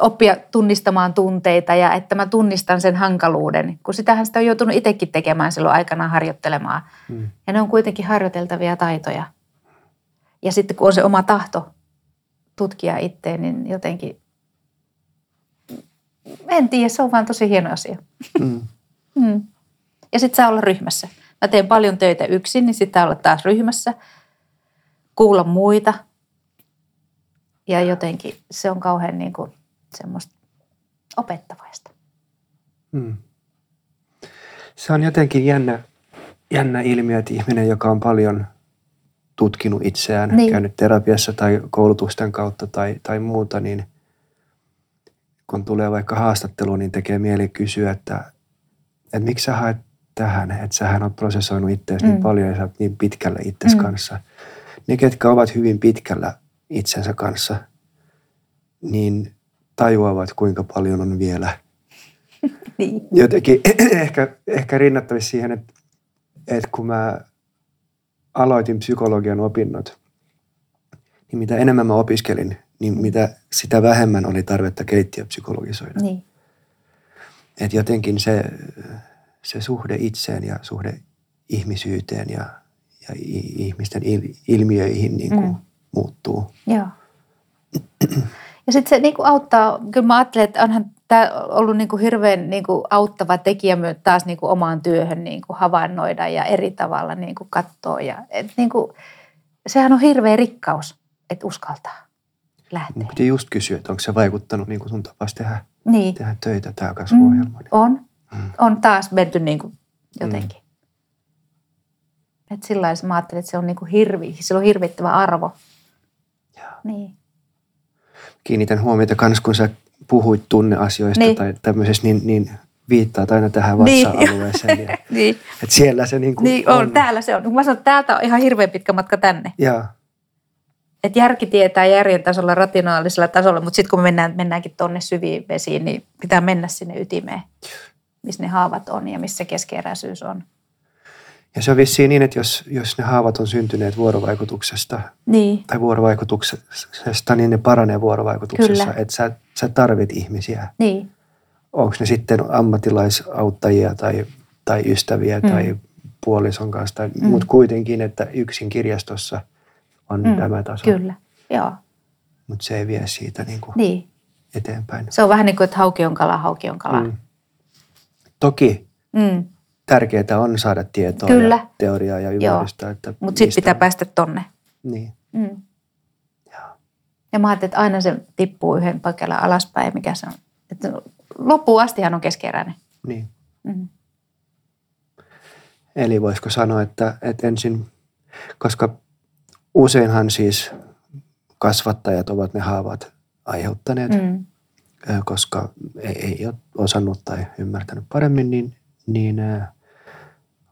oppia tunnistamaan tunteita ja että mä tunnistan sen hankaluuden, kun sitähän sitä on joutunut itsekin tekemään silloin aikanaan harjoittelemaan. Mm. Ja ne on kuitenkin harjoiteltavia taitoja. Ja sitten kun on se oma tahto tutkia itteen, niin jotenkin, en tiedä, se on vaan tosi hieno asia. Mm. Mm. Ja sitten saa olla ryhmässä. Mä teen paljon töitä yksin, niin sitten olla taas ryhmässä, kuulla muita. Ja jotenkin se on kauhean niin kuin semmoista opettavaista. Mm. Se on jotenkin jännä, jännä ilmiö, että ihminen, joka on paljon tutkinut itseään, Niin. käynyt terapiassa tai koulutusten kautta tai, tai muuta, niin kun tulee vaikka haastatteluun, niin tekee mieli kysyä, että, että miksi sä haet tähän, että sähän oot prosessoinut itseäsi mm. Mm. niin paljon ja sä oot niin pitkällä itsesi Mm. mm. kanssa. Ne, ketkä ovat hyvin pitkällä itsensä kanssa, niin tajuavat, kuinka paljon on vielä Niin. jotenkin ehkä, ehkä rinnattavissa siihen, että, että kun mä aloitin psykologian opinnot, niin mitä enemmän mä opiskelin, niin mitä sitä vähemmän oli tarvetta keittiöpsykologisoida. niin. Että jotenkin se, se suhde itseen ja suhde ihmisyyteen ja, ja ihmisten il, ilmiöihin niin kuin Mm. muuttuu. Joo. Ja sitten se niinku auttaa, kyllä mä ajattelen, että onhan tämä ollut niinku hirveän niinku auttava tekijä myös taas niinku omaan työhön niinku havainnoida ja eri tavalla niinku katsoa. Ja, et niinku, sehän on hirveä rikkaus, että uskaltaa lähteä. Piti just kysyä, että onko se vaikuttanut niin kuin sun tapas tehdä, Niin, tehdä töitä tämä kasvuohjelma. mm, on. Mm. On taas menty niinku jotenkin. Mm. Että sillä lailla mä ajattelin, että se on niinku hirvi, sillä on hirvittävä arvo. Joo. Niin. kiinnitän huomiota kans, kun sä puhuit tunneasioista Niin. niin. tai tämmöisestä, niin, niin viittaat aina tähän Niin. vatsa-alueeseen. Niin. niin. että siellä se niin kuin Niin on, täällä se on. Mä sanon, että täältä on ihan hirveän pitkä matka tänne. Joo, Että järki tietää järjen tasolla, rationaalisella tasolla, mutta sitten kun me mennään, mennäänkin tuonne syviin vesiin, niin pitää mennä sinne ytimeen, missä ne haavat on ja missä keskeeräisyys on. ja se on vissiin niin, että jos, jos ne haavat on syntyneet vuorovaikutuksesta Niin, tai vuorovaikutuksesta, niin ne paranee vuorovaikutuksessa. Kyllä. Että sä, sä tarvit ihmisiä. niin, Onko ne sitten ammattilaisauttajia tai, tai ystäviä Mm. tai puolison kanssa, tai, Mm. mutta kuitenkin, että yksin kirjastossa on Mm. tämä taso. kyllä, joo, Mutta se ei vie siitä niin kuin niin. eteenpäin. Se on vähän niin kuin, että hauki on kala, hauki on kala. Mm. Toki Mm. tärkeää on saada tietoa Kyllä. ja teoriaa ja ymmärrystä. Että Mutta sitten pitää päästä tonne. Niin. Mm. Joo. Ja mä ajattelin, että aina se tippuu yhden paikallaan alaspäin, mikä se on. Että loppuun astihan on keskeeräinen. niin. Mm. Eli voisiko sanoa, että, että ensin, koska useinhan siis kasvattajat ovat ne haavat aiheuttaneet, mm. Koska ei, ei ole osannut tai ymmärtänyt paremmin, niin, niin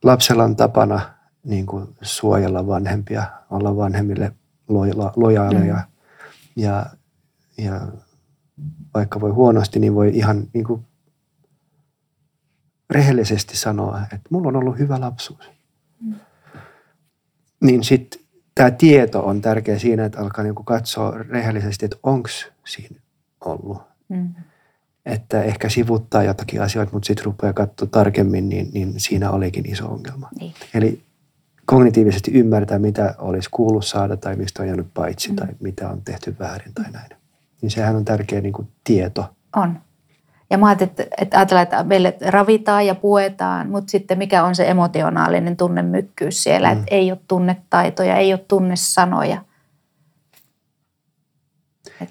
lapsella on tapana niin kuin suojella vanhempia, olla vanhemmille loja- lojaaleja Mm. ja, ja vaikka voi huonosti, niin voi ihan niin kuin rehellisesti sanoa, että mulla on ollut hyvä lapsuus. Mm. Niin sitten tämä tieto on tärkeä siinä, että alkaa niinku katsoa rehellisesti, että onko siinä ollut. Mm. Että ehkä sivuttaa jotakin asioita, mutta sitten rupeaa katsoa tarkemmin, niin, niin siinä olikin iso ongelma. Niin. Eli kognitiivisesti ymmärtää, mitä olisi kuullut saada tai mistä on jäänyt paitsi Mm. tai mitä on tehty väärin tai näin. Niin sehän on tärkeä niin kuin tieto. On. Ja mä ajattelin, että, että ajatellaan, että meille ravitaan ja puetaan, mutta sitten mikä on se emotionaalinen tunnemykkyys siellä, Mm. että ei ole tunnetaitoja, ei ole tunnesanoja.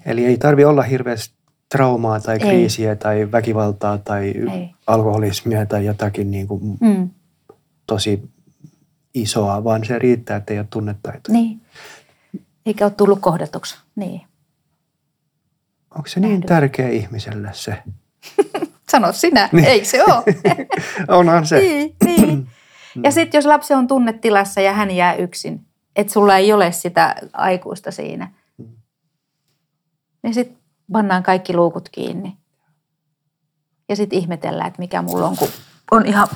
Eli ei tarvi olla hirveästi traumaa tai Ei. kriisiä tai väkivaltaa tai Ei. alkoholismia tai jotakin niin kuin Mm. tosi isoa, vaan se riittää, että ei ole tunnetaitoja. Niin. Eikä ole tullut kohdatuksi. Niin. Onko se niin Nähdy. tärkeä ihmiselle se? Sano sinä, Niin. eikö se ole? Onhan se. niin, niin. Ja sitten jos lapsi on tunnetilassa ja hän jää yksin, että sulla ei ole sitä aikuista siinä, niin sitten pannaan kaikki luukut kiinni. Ja sitten ihmetellään, että mikä mulla on, kun on ihan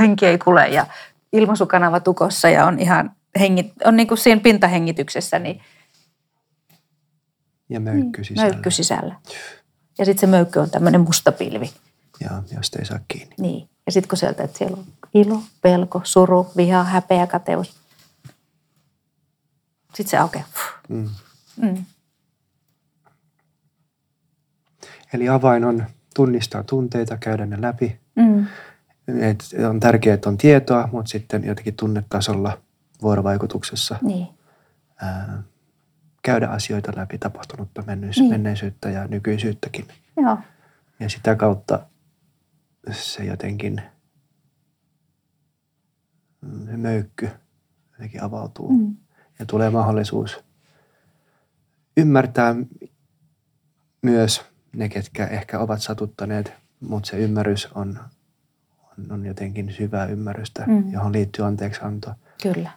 henki ei kule ja ilmaisukanava tukossa ja on ihan hengit, on niin kuin siinä pintahengityksessä, niin Ja möykky sisällä. möykky sisällä. Ja sitten se möykky on tämmöinen musta pilvi. Ja josta ei saa kiinni. Niin. Ja sitten kun sieltä, että siellä on ilo, pelko, suru, viha, häpeä, kateus. Sitten se aukeaa. Mm. Mm. Eli avain on tunnistaa tunteita, käydä ne läpi. Mm. Et on tärkeää, että on tietoa, mutta sitten jotenkin tunnetasolla vuorovaikutuksessa Niin. ää, käydä asioita läpi, tapahtunutta menneis- Niin. menneisyyttä ja nykyisyyttäkin. Joo. Ja sitä kautta se jotenkin se möykky jotenkin avautuu. Mm. Ja tulee mahdollisuus ymmärtää myös ne, ketkä ehkä ovat satuttaneet, mutta se ymmärrys on, on, on jotenkin syvää ymmärrystä, Mm. johon liittyy anteeksianto. Kyllä.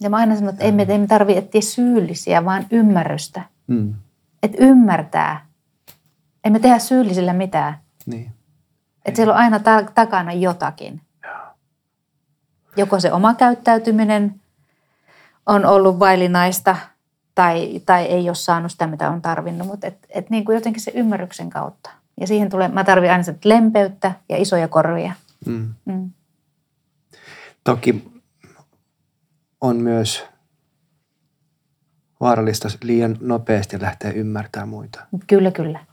Ja mä aina sanon, että ei me, ei me tarvitse etsiä syyllisiä, vaan ymmärrystä. Mm. Että ymmärtää. Ei me tehdä syyllisillä mitään. Niin. Että siellä on aina ta- takana jotakin. Joko se oma käyttäytyminen on ollut vaillinaista tai, tai ei ole saanut sitä, mitä on tarvinnut, mutta et, et niin kuin jotenkin se ymmärryksen kautta. Ja siihen tulee, mä tarvitsen aina sitä lempeyttä ja isoja korvia. Mm. Mm. Toki on myös vaarallista liian nopeasti lähteä ymmärtämään muita Kyllä, kyllä.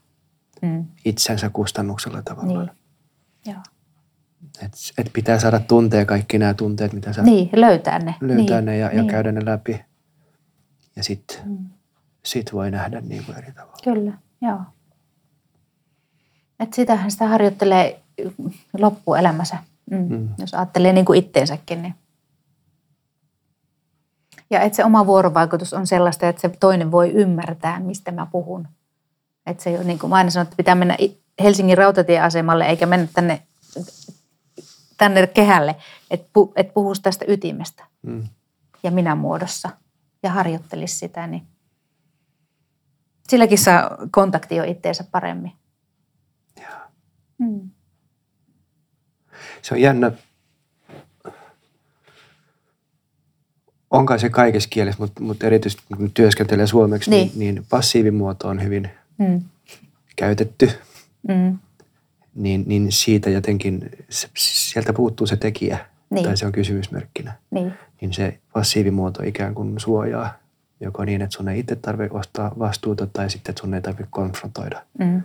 Mm. itsensä kustannuksella tavallaan. Niin. Joo. Et, et pitää saada tuntea kaikki nämä tunteet, mitä sä Niin, löytää ne. löytää niin. ne ja, ja niin. käydä ne läpi. Ja sitten Mm. sit voi nähdä niin kuin eri tavalla. Kyllä, joo. Et sitähän sitä harjoittelee loppuelämänsä, mm. Mm. jos ajattelee niin kuin itteensäkin. Niin. Ja että se oma vuorovaikutus on sellaista, että se toinen voi ymmärtää, mistä mä puhun. Että se ei ole niin kuin mä aina sanon, että pitää mennä Helsingin rautatieasemalle eikä mennä tänne, tänne kehälle, että pu, et puhuisi tästä ytimestä Mm. ja minä muodossa ja harjoittelisi sitä, niin silläkin saa kontakti jo itteensä paremmin. Mm. Se on jännä. Onkaan se kaikessa kielessä, mutta, mutta erityisesti kun työskentelee suomeksi, niin. Niin. Niin, niin passiivimuoto on hyvin Mm. käytetty. Mm. Niin, niin siitä jotenkin, se, sieltä puuttuu se tekijä, Niin. tai se on kysymysmerkkinä. Niin. Niin se passiivimuoto ikään kuin suojaa, joko niin, että sun ei itse tarvitse ostaa vastuuta, tai sitten, että sun ei tarvitse konfrontoida. Mm.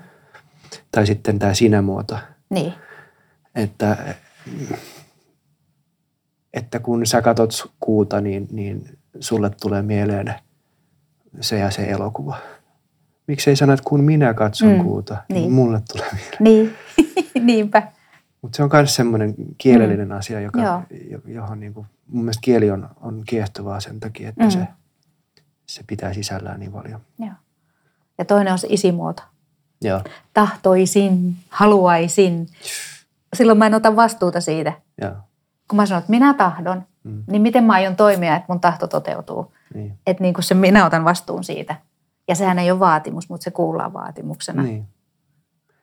Tai sitten tämä sinä-muoto, Niin. että, että kun sä katot kuuta, niin, niin sulle tulee mieleen se ja se elokuva. Miksi ei sano, että kun minä katson Mm, kuuta, niin, niin. mulle tulee mieleen. Niin. Niinpä. Mutta se on myös semmoinen kielellinen asia, joka, Mm. Joo. jo- johon niin kuin, mun mielestä kieli on, on kiehtovaa sen takia, että Mm. se, se pitää sisällään niin paljon. Joo. Ja toinen on se isimuoto. Joo, Tahtoisin, haluaisin. Silloin mä en ota vastuuta siitä. joo, Kun mä sanon, että minä tahdon, Mm. niin miten mä aion toimia, että mun tahto toteutuu. niin. Että niin kuin se minä otan vastuun siitä. Ja sehän ei ole vaatimus, mutta se kuullaan vaatimuksena. niin.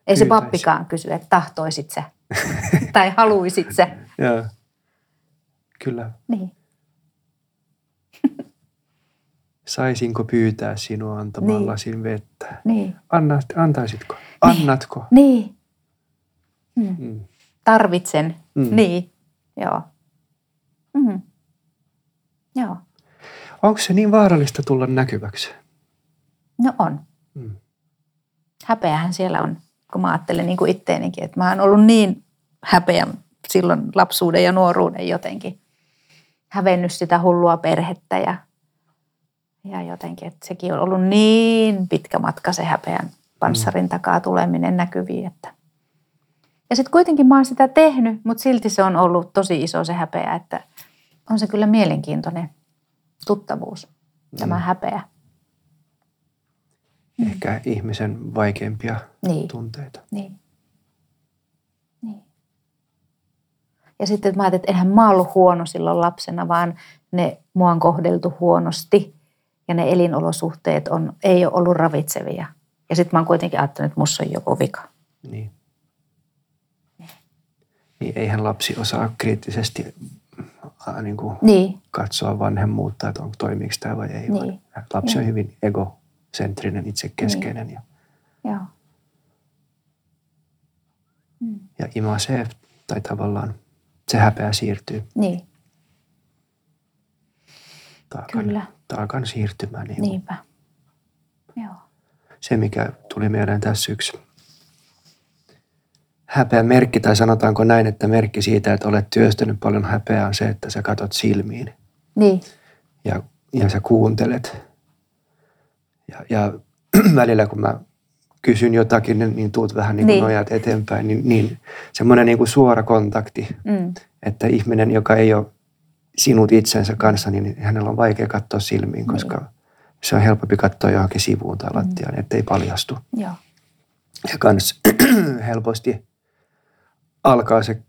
Ei se pappikaan kysy, että tahtoisit sä tai haluisit sä. Joo. Kyllä. Niin. Saisinko pyytää sinua antamaan Niin. lasin vettä? Niin. Anna, antaisitko? Annatko? Niin. Mm. Mm. Tarvitsen. Mm. Niin. Joo. Mm. Joo. Onko se niin vaarallista tulla näkyväksi? No on. Mm. Häpeähän siellä on, kun mä ajattelen niin kuin itteenikin, että mä oon ollut niin häpeä silloin lapsuuden ja nuoruuden jotenkin. Hävennyt sitä hullua perhettä ja, ja jotenkin, että sekin on ollut niin pitkä matka se häpeän panssarin takaa tuleminen näkyviin. Että. Ja sitten kuitenkin mä oon sitä tehnyt, mutta silti se on ollut tosi iso se häpeä, että on se kyllä mielenkiintoinen tuttavuus, tämä Mm. häpeä. Ehkä ihmisen vaikeimpia Niin. tunteita. Niin. niin. Ja sitten että mä ajattelin, että enhän mä ollut huono silloin lapsena, vaan ne mua on kohdeltu huonosti. ja ne elinolosuhteet on, ei ole ollut ravitsevia. Ja sitten mä oon kuitenkin ajattelut, että musta on joku vika. Niin. Niin eihän lapsi osaa kriittisesti niin kuin Niin, katsoa vanhemmuutta, että onko toimiiko tämä vai ei. Niin. Lapsi on Joo. hyvin egocentrinen, itsekeskeinen ja, joo. Mm. ja imasee tai tavallaan se häpeä siirtyy Niin, taakan, Kyllä. taakan siirtymään. Niin niinpä. Joo. Se, mikä tuli mieleen tässä yksi häpeä merkki, tai sanotaanko näin, että merkki siitä, että olet työstänyt paljon häpeää, on se, että sä katot silmiin Niin, ja, ja sä kuuntelet. Ja, ja välillä kun mä kysyn jotakin, niin, niin tuut vähän niin kuin Niin. nojat eteenpäin, niin, niin semmoinen niin kuin suora kontakti, mm. että ihminen, joka ei ole sinut itsensä kanssa, niin hänellä on vaikea katsoa silmiin, koska se on helpompi katsoa johonkin sivuun tai lattiaan, ettei paljastu. joo. Ja kans helposti alkaa se,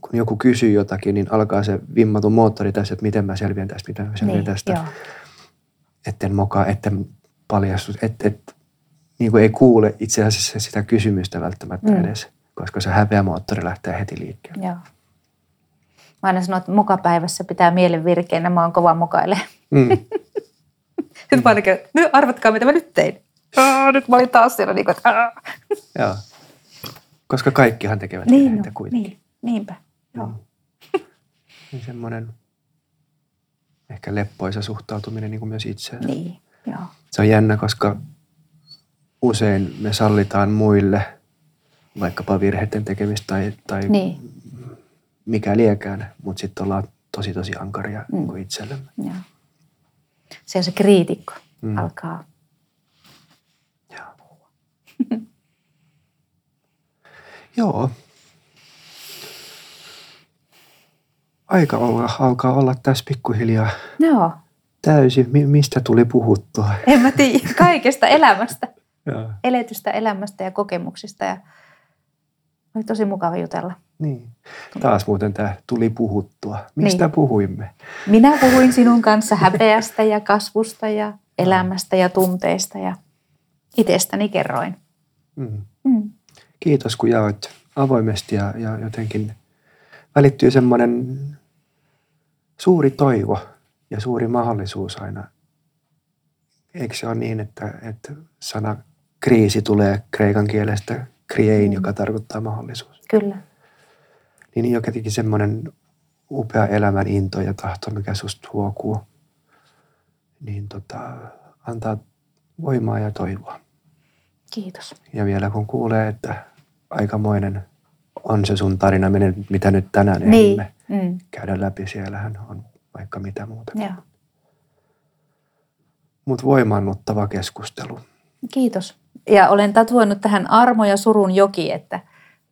kun joku kysyy jotakin, niin alkaa se vimmatun moottori tässä, että miten mä selviän tästä, miten mä selviän Niin, tästä. joo. Etten mokaa, etten paljastu, et, et, niin kuin ei kuule itse asiassa sitä kysymystä välttämättä Mm. mm. edes, koska se häpeämoottori lähtee heti liikkeelle. Joo. Mä aina sanon, että mokapäivässä pitää mielen virkeänä, mä oon kova mokaile. Mm. Sitten mä aina käyn, "No, arvatkaa mitä mä nyt tein. Aa, nyt mä olin taas siellä niin kuin, että. Joo. Koska kaikkihan tekevät Niin, no, kuitenkin. niin, niinpä. Joo. Mm. Niin semmoinen ehkä leppoisa suhtautuminen niin kuin myös itseensä. Niin, joo. Se on jännä, koska usein me sallitaan muille vaikkapa virheiden tekemistä tai, tai Niin, mikä liekään, mutta sitten ollaan tosi tosi ankaria mm. kuin itsellemme. joo. Se on se kriitikko. Mm. Mm. Alkaa. Joo. Joo. Aika olla, alkaa olla tässä pikkuhiljaa Joo. täysin. Mi- mistä tuli puhuttua? En mä tiedä. Kaikesta elämästä. Joo. Eletystä elämästä ja kokemuksista. Ja oli tosi mukava jutella. Niin. Taas muuten tämä tuli puhuttua. Mistä Niin. puhuimme? Minä puhuin sinun kanssa häpeästä ja kasvusta ja elämästä ja tunteista ja itsestäni kerroin. Mm. Mm. Kiitos, kun jaoit avoimesti ja, ja jotenkin välittyy semmoinen suuri toivo ja suuri mahdollisuus aina. Eikö se ole niin, että, että sana kriisi tulee kreikan kielestä kriein, Mm. joka tarkoittaa mahdollisuus. Kyllä. Niin jotenkin semmoinen upea elämän into ja tahto, mikä susta huokuu, niin tota, antaa voimaa ja toivoa. Kiitos. Ja vielä kun kuulee, että aikamoinen on se sun tarina, mitä nyt tänään Niin. ehdimme Mm. käydä läpi. Siellähän on vaikka mitä muuta. Mutta voimaannuttava keskustelu. Kiitos. Ja olen tatuoinut tähän armo ja surun joki, että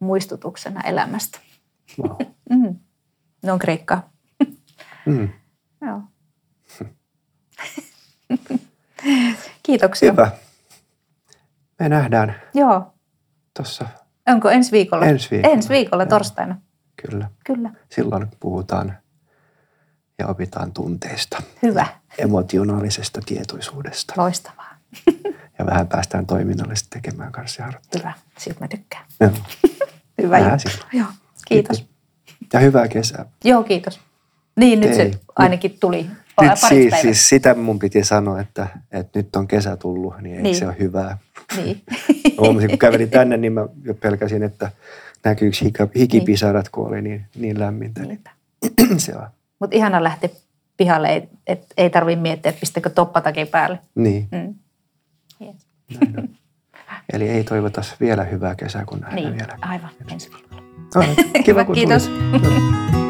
muistutuksena elämästä. Wow. Mm. Ne on kreikkaa. Mm. Joo. Kiitoksia. Hyvä. Me nähdään Joo. tuossa Onko ensi viikolla? Ensi viikolla. Ensi viikolla torstaina. kyllä. Kyllä. Silloin puhutaan ja opitaan tunteista, Hyvä. emotionaalisesta tietoisuudesta. Loistavaa. Ja vähän päästään toiminnallisesti tekemään kanssa. Hyvä. Siitä mä tykkään. Joo. Hyvä juttu. Joo. Kiitos. Ja hyvää kesää. Joo, kiitos. Niin, nyt Ei. se ainakin tuli. Nyt siis, siis sitä mun piti sanoa, että, että nyt on kesä tullut, niin eikö Niin. se ole hyvää? Niin. Huomasin, kun kävelin tänne, niin mä jo pelkäsin, että näkyykö hikipisarat, kun oli niin, niin lämmintä. Niin. Se on. Mutta ihana lähteä pihalle, et, et, ei tarvi miettiä, että pistäkö toppatakin päälle. Niin, Mm. Yes. Eli ei toivota vielä hyvää kesää, kun nähdään Niin, vielä. aivan. Ensi viikolla. Ah, kiva, Hyvä, kun kiitos. tulit.